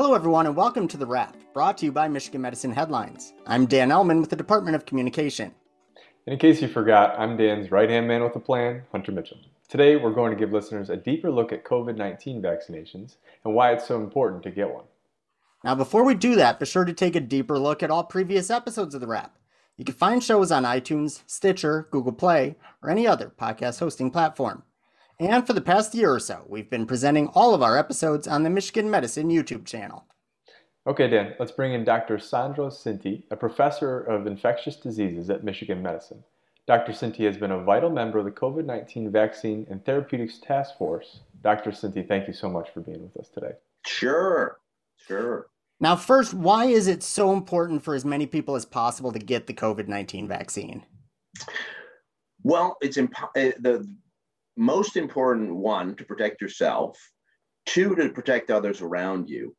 Hello, everyone, and welcome to The Wrap, brought to you by Michigan Medicine Headlines. I'm Dan Ellman with the Department of Communication. And in case you forgot, I'm Dan's right hand man with a plan, Hunter Mitchell. Today, we're going to give listeners a deeper look at COVID 19 vaccinations and why it's so important to get one. Now, before we do that, be sure to take a deeper look at all previous episodes of The Wrap. You can find shows on iTunes, Stitcher, Google Play, or any other podcast hosting platform. And for the past year or so, we've been presenting all of our episodes on the Michigan Medicine YouTube channel. Okay, Dan, let's bring in Dr. Sandro Cinti, a professor of infectious diseases at Michigan Medicine. Dr. Cinti has been a vital member of the COVID 19 Vaccine and Therapeutics Task Force. Dr. Cinti, thank you so much for being with us today. Sure, sure. Now, first, why is it so important for as many people as possible to get the COVID 19 vaccine? Well, it's imp- uh, the most important one to protect yourself, two to protect others around you,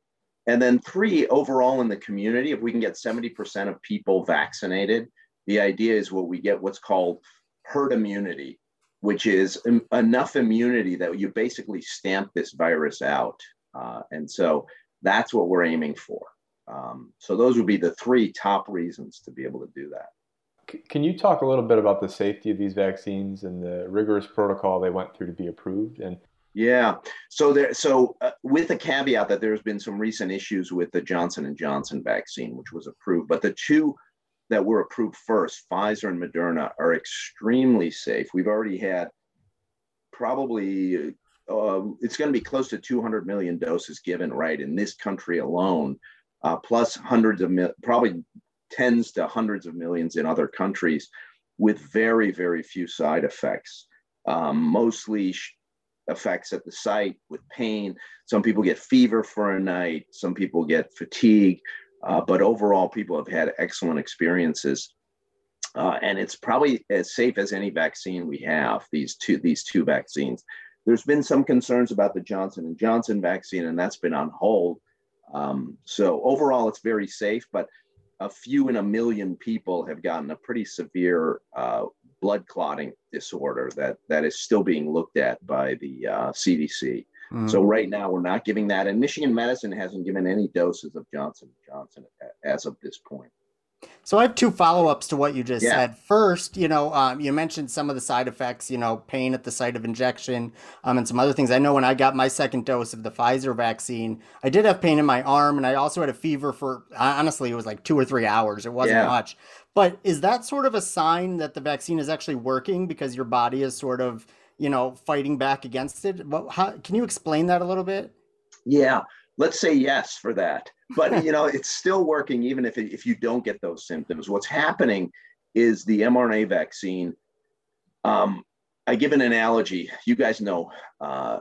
and then three overall in the community. If we can get 70% of people vaccinated, the idea is what we get what's called herd immunity, which is em- enough immunity that you basically stamp this virus out. Uh, and so that's what we're aiming for. Um, so those would be the three top reasons to be able to do that. Can you talk a little bit about the safety of these vaccines and the rigorous protocol they went through to be approved? And yeah, so there, so uh, with a caveat that there's been some recent issues with the Johnson and Johnson vaccine, which was approved, but the two that were approved first, Pfizer and Moderna, are extremely safe. We've already had probably uh, it's going to be close to 200 million doses given right in this country alone, uh, plus hundreds of mil- probably tens to hundreds of millions in other countries with very, very few side effects, um, mostly effects at the site with pain. Some people get fever for a night, some people get fatigue, uh, but overall, people have had excellent experiences. Uh, and it's probably as safe as any vaccine we have. These two, these two vaccines. There's been some concerns about the Johnson and Johnson vaccine, and that's been on hold. Um, so overall, it's very safe, but a few in a million people have gotten a pretty severe uh, blood clotting disorder that that is still being looked at by the uh, CDC. Mm. So right now we're not giving that, and Michigan Medicine hasn't given any doses of Johnson Johnson as of this point. So I have two follow-ups to what you just yeah. said. First, you know, um, you mentioned some of the side effects, you know, pain at the site of injection, um, and some other things. I know when I got my second dose of the Pfizer vaccine, I did have pain in my arm, and I also had a fever for honestly, it was like two or three hours. It wasn't yeah. much. But is that sort of a sign that the vaccine is actually working because your body is sort of, you know, fighting back against it? How, can you explain that a little bit? Yeah, let's say yes for that. But you know it's still working even if if you don't get those symptoms. What's happening is the mrna vaccine um, i give an analogy. You guys know uh,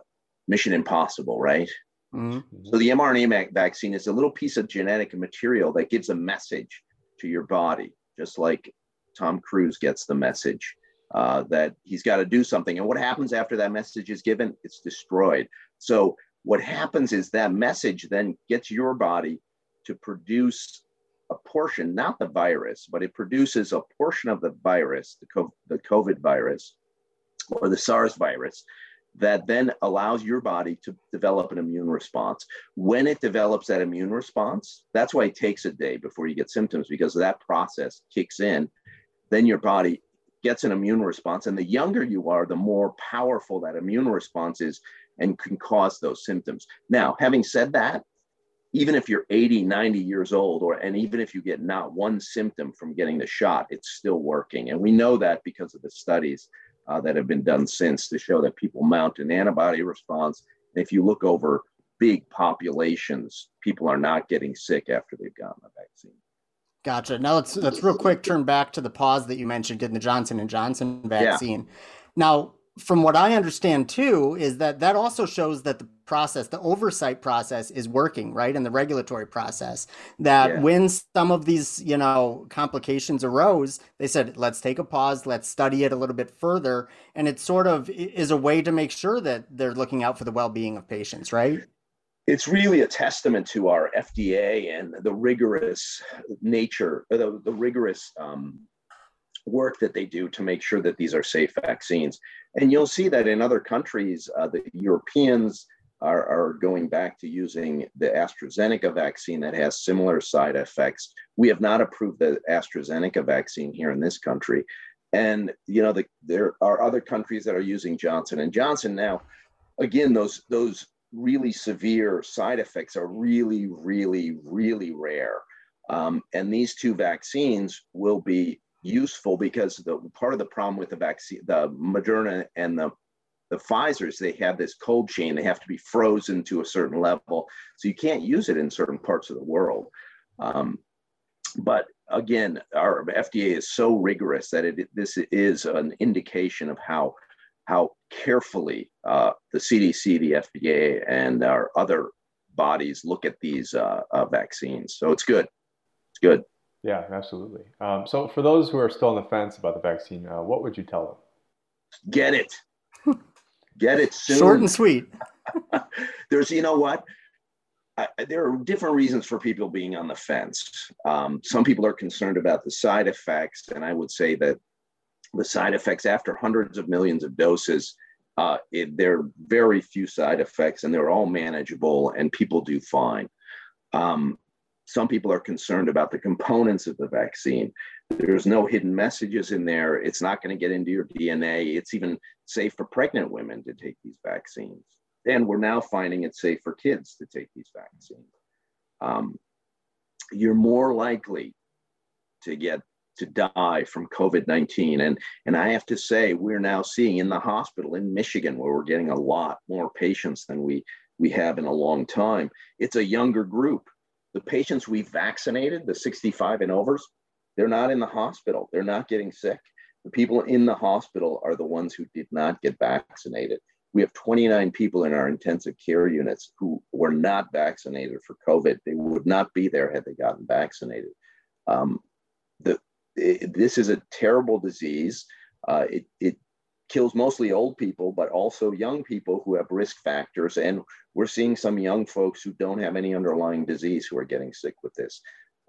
mission impossible right? Mm-hmm. so the mrna vaccine is a little piece of genetic material that gives a message to your body just like tom cruise gets the message uh, that he's got to do something. And what happens after that message is given? It's destroyed. So what happens is that message then gets your body to produce a portion, not the virus, but it produces a portion of the virus, the, COVID virus or the SARS virus, that then allows your body to develop an immune response. When it develops that immune response, that's why it takes a day before you get symptoms because that process kicks in. Then your body gets an immune response. And the younger you are, the more powerful that immune response is and can cause those symptoms. Now, having said that, even if you're 80, 90 years old, or and even if you get not one symptom from getting the shot, it's still working. And we know that because of the studies uh, that have been done since to show that people mount an antibody response. And if you look over big populations, people are not getting sick after they've gotten the vaccine. Gotcha. Now let's let's real quick turn back to the pause that you mentioned getting the Johnson and Johnson vaccine. Yeah. Now, from what I understand too, is that that also shows that the process, the oversight process is working, right? And the regulatory process that yeah. when some of these, you know, complications arose, they said, let's take a pause, let's study it a little bit further. And it sort of is a way to make sure that they're looking out for the well-being of patients, right? It's really a testament to our FDA and the rigorous nature, the, the rigorous um, work that they do to make sure that these are safe vaccines. And you'll see that in other countries, uh, the Europeans, are, are going back to using the AstraZeneca vaccine that has similar side effects. We have not approved the AstraZeneca vaccine here in this country. And you know, the, there are other countries that are using Johnson and Johnson now. Again, those those really severe side effects are really, really, really rare. Um, and these two vaccines will be useful because the part of the problem with the vaccine, the Moderna and the the Pfizer's, they have this cold chain. They have to be frozen to a certain level, so you can't use it in certain parts of the world. Um, but again, our FDA is so rigorous that it, this is an indication of how how carefully uh, the CDC, the FDA, and our other bodies look at these uh, uh, vaccines. So it's good. It's good. Yeah, absolutely. Um, so for those who are still on the fence about the vaccine, uh, what would you tell them? Get it. Get it soon. Short and sweet. There's, you know what? I, there are different reasons for people being on the fence. Um, some people are concerned about the side effects, and I would say that the side effects after hundreds of millions of doses, uh, it, there are very few side effects, and they're all manageable, and people do fine. Um, some people are concerned about the components of the vaccine. There's no hidden messages in there. It's not going to get into your DNA. It's even safe for pregnant women to take these vaccines. And we're now finding it safe for kids to take these vaccines. Um, you're more likely to get to die from COVID 19. And, and I have to say, we're now seeing in the hospital in Michigan, where we're getting a lot more patients than we, we have in a long time, it's a younger group. The patients we vaccinated, the 65 and overs, they're not in the hospital. They're not getting sick. The people in the hospital are the ones who did not get vaccinated. We have 29 people in our intensive care units who were not vaccinated for COVID. They would not be there had they gotten vaccinated. Um, the, it, this is a terrible disease. Uh, it, it kills mostly old people, but also young people who have risk factors. And we're seeing some young folks who don't have any underlying disease who are getting sick with this.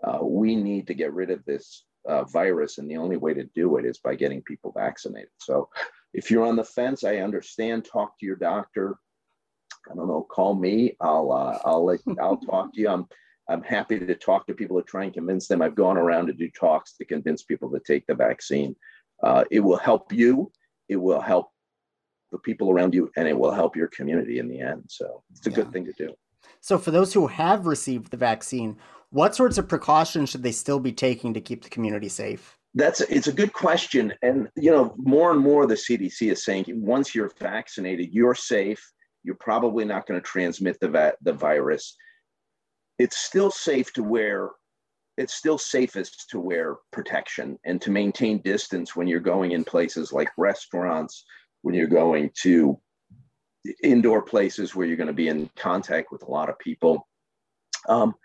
Uh, we need to get rid of this uh, virus, and the only way to do it is by getting people vaccinated. So, if you're on the fence, I understand. Talk to your doctor. I don't know. Call me. I'll uh, I'll let I'll talk to you. I'm I'm happy to talk to people to try and convince them. I've gone around to do talks to convince people to take the vaccine. Uh, it will help you it will help the people around you and it will help your community in the end. So it's a yeah. good thing to do. So, for those who have received the vaccine, what sorts of precautions should they still be taking to keep the community safe? That's it's a good question, and you know more and more the CDC is saying once you're vaccinated, you're safe. You're probably not going to transmit the va- the virus. It's still safe to wear it's still safest to wear protection and to maintain distance when you're going in places like restaurants, when you're going to indoor places where you're going to be in contact with a lot of people. Um,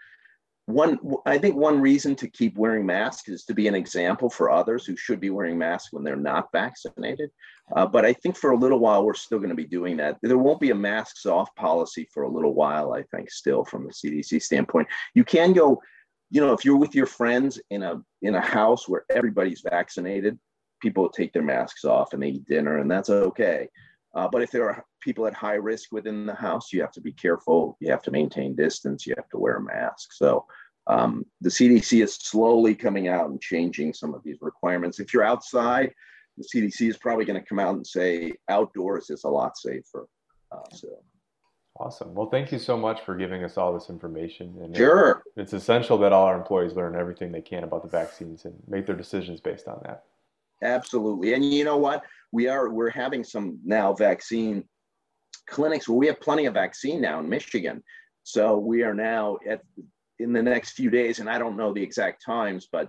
one, I think one reason to keep wearing masks is to be an example for others who should be wearing masks when they're not vaccinated. Uh, but I think for a little while, we're still going to be doing that. There won't be a masks off policy for a little while, I think, still from the CDC standpoint. You can go you know, if you're with your friends in a in a house where everybody's vaccinated, people take their masks off and they eat dinner, and that's okay. Uh, but if there are people at high risk within the house, you have to be careful. You have to maintain distance. You have to wear a mask. So um, the CDC is slowly coming out and changing some of these requirements. If you're outside, the CDC is probably going to come out and say outdoors is a lot safer. Uh, so. Awesome. Well, thank you so much for giving us all this information. And sure. It's essential that all our employees learn everything they can about the vaccines and make their decisions based on that. Absolutely. And you know what? We are we're having some now vaccine clinics where we have plenty of vaccine now in Michigan. So we are now at in the next few days, and I don't know the exact times, but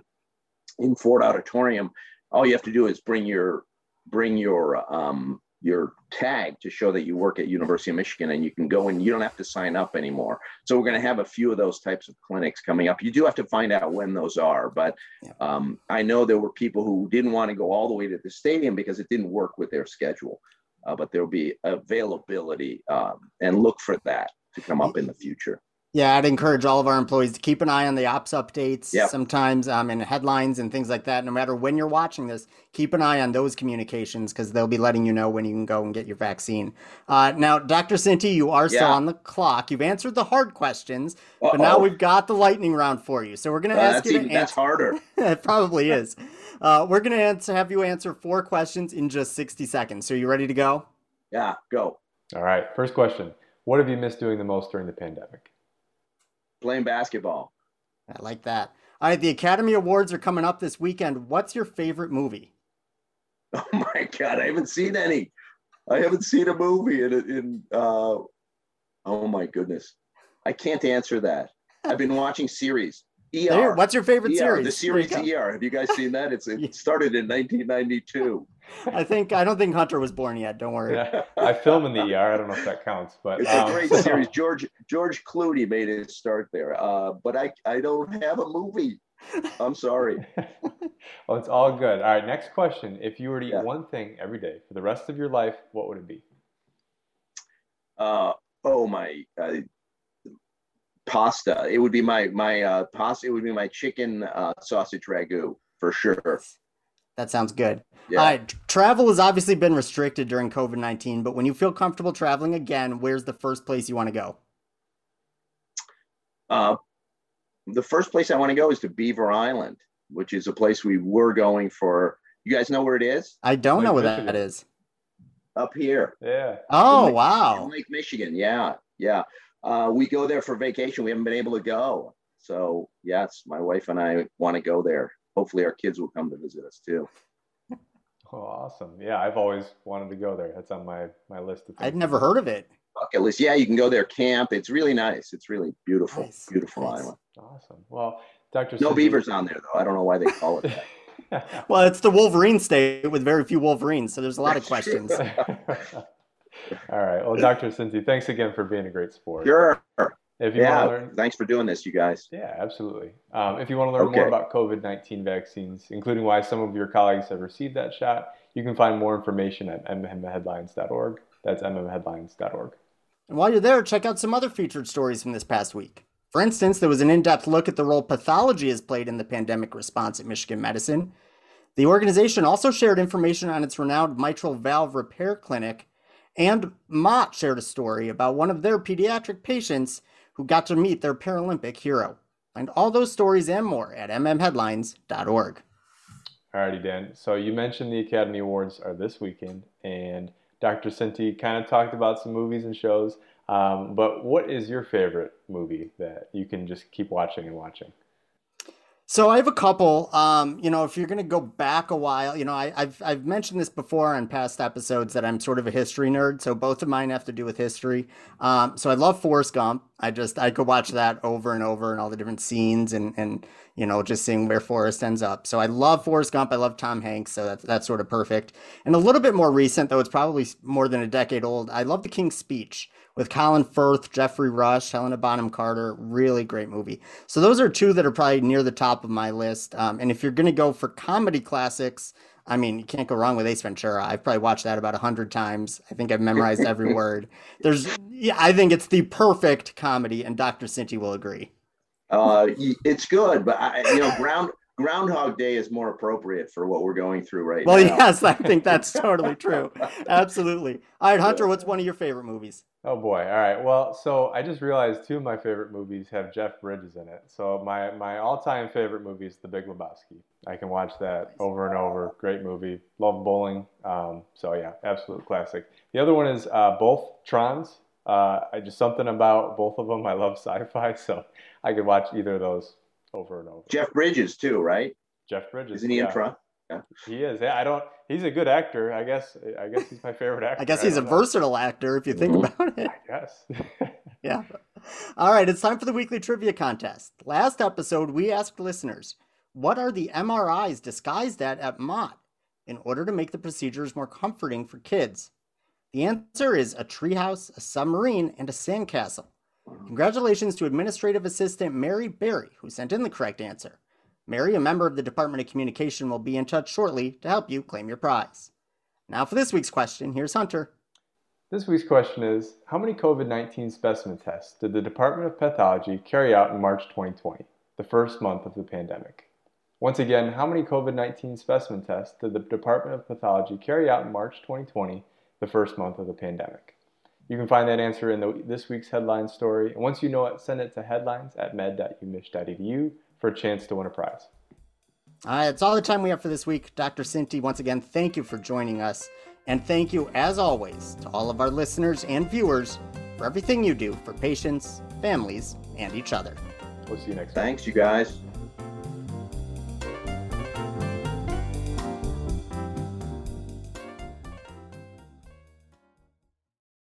in Ford Auditorium, all you have to do is bring your bring your um, your tag to show that you work at University of Michigan and you can go and you don't have to sign up anymore. So we're going to have a few of those types of clinics coming up. You do have to find out when those are, but um, I know there were people who didn't want to go all the way to the stadium because it didn't work with their schedule. Uh, but there'll be availability um, and look for that to come up in the future. Yeah, I'd encourage all of our employees to keep an eye on the ops updates. Yep. Sometimes um, in headlines and things like that. No matter when you're watching this, keep an eye on those communications because they'll be letting you know when you can go and get your vaccine. Uh, now, Dr. Cinti, you are still on the clock. You've answered the hard questions, but now we've got the lightning round for you. So we're going Uh, to ask you to even, that's answer. harder. it probably is. Uh, we're going to answer, have you answer four questions in just 60 seconds. So you ready to go? Yeah, go. All right. First question. What have you missed doing the most during the pandemic? Playing basketball. I like that. All right, the Academy Awards are coming up this weekend. What's your favorite movie? Oh my god, I haven't seen any. I haven't seen a movie in in uh oh my goodness. I can't answer that. I've been watching series. ER. what's your favorite ER, series? The series. ER. Have you guys seen that? It's it started in 1992. I think I don't think Hunter was born yet. Don't worry. Yeah, I film in the ER. I don't know if that counts, but It's a um, great series. George George Clooney made his start there. Uh, but I I don't have a movie. I'm sorry. well, it's all good. All right. Next question. If you were to eat Yeah. one thing every day for the rest of your life, what would it be? Uh, oh my uh, pasta. It would be my my uh, pasta. It would be my chicken uh, sausage ragu for sure. That sounds good. Yeah. All right, travel has obviously been restricted during COVID 19, but when you feel comfortable traveling again, where's the first place you want to go? Uh, the first place I want to go is to Beaver Island, which is a place we were going for. You guys know where it is? I don't Lake know where Michigan. that is. Up here. Yeah. Oh, Lake- wow. Lake Michigan. Yeah, yeah. Uh, we go there for vacation. We haven't been able to go. So yes, my wife and I want to go there. Hopefully, our kids will come to visit us too. Oh, awesome. Yeah, I've always wanted to go there. That's on my my list of things. I'd never heard of it. Bucket list. Yeah, you can go there, camp. It's really nice. It's really beautiful, Nice, beautiful nice. island. Awesome. Well, Dr. No Cinti- beavers on there though. I don't know why they call it that. Well, it's the Wolverine state with very few Wolverines, so there's a lot of questions. All right. Well, Dr. Cinti, thanks again for being a great sport. Sure. If you Yeah. want to learn, Thanks for doing this, you guys. yeah, absolutely. Um, if you want to learn more about COVID 19 vaccines, including why some of your colleagues have received that shot, you can find more information at mmheadlines.org. That's mmheadlines.org. And while you're there, check out some other featured stories from this past week. For instance, there was an in depth look at the role pathology has played in the pandemic response at Michigan Medicine. The organization also shared information on its renowned mitral valve repair clinic, and Mott shared a story about one of their pediatric patients who got to meet their Paralympic hero. Find all those stories and more at mmheadlines.org. Alrighty, Dan. So you mentioned the Academy Awards are this weekend, and Dr. Cinti kind of talked about some movies and shows. Um, but what is your favorite movie that you can just keep watching and watching? So I have a couple. Um, you know, if you're going to go back a while, you know, I, I've I've mentioned this before on past episodes that I'm sort of a history nerd. So both of mine have to do with history. Um, so I love Forrest Gump. I just I could watch that over and over and all the different scenes and and you know just seeing where Forrest ends up. So I love Forrest Gump. I love Tom Hanks. So that's that's sort of perfect. And a little bit more recent, though it's probably more than a decade old. I love The King's Speech with Colin Firth, Geoffrey Rush, Helena Bonham Carter. Really great movie. So those are two that are probably near the top of my list. Um, and if you're going to go for comedy classics, I mean, you can't go wrong with Ace Ventura. I've probably watched that about a hundred times. I think I've memorized every word. There's, yeah, I think it's the perfect comedy, and Dr. Cinti will agree. Uh, it's good, but I, you know, ground Groundhog Day is more appropriate for what we're going through right Well, now. Well, yes, I think that's totally true. Absolutely. All right, Hunter, what's one of your favorite movies? Oh boy! All right. Well, so I just realized two of my favorite movies have Jeff Bridges in it. So my my all-time favorite movie is The Big Lebowski. I can watch that over and over. Great movie. Love bowling. Um, so yeah, absolute classic. The other one is uh, both Trons. Uh, I just something about both of them. I love sci-fi, so I could watch either of those over and over. Jeff Bridges too, right? Jeff Bridges. Isn't he yeah. in Tron? He is. Yeah, I don't. He's a good actor. I guess. I guess he's my favorite actor. I guess he's a know. versatile actor if you think Mhm. about it. I guess. Yeah. All right, it's time for the weekly trivia contest. Last episode, we asked listeners, what are the MRIs disguised at at Mott in order to make the procedures more comforting for kids? The answer is a treehouse, a submarine, and a sandcastle. Congratulations to Administrative Assistant Mary Berry, who sent in the correct answer. Mary, a member of the Department of Communication, will be in touch shortly to help you claim your prize. Now for this week's question, here's Hunter. This week's question is How many COVID 19 specimen tests did the Department of Pathology carry out in March 2020, the first month of the pandemic? Once again, how many COVID 19 specimen tests did the Department of Pathology carry out in March 2020, the first month of the pandemic? You can find that answer in the, this week's headline story. And once you know it, send it to headlines at med.umich.edu for a chance to win a prize. All right, that's all the time we have for this week. Dr. Cinti, once again, thank you for joining us. And thank you, as always, to all of our listeners and viewers for everything you do for patients, families, and each other. We'll see you next Thanks, you guys.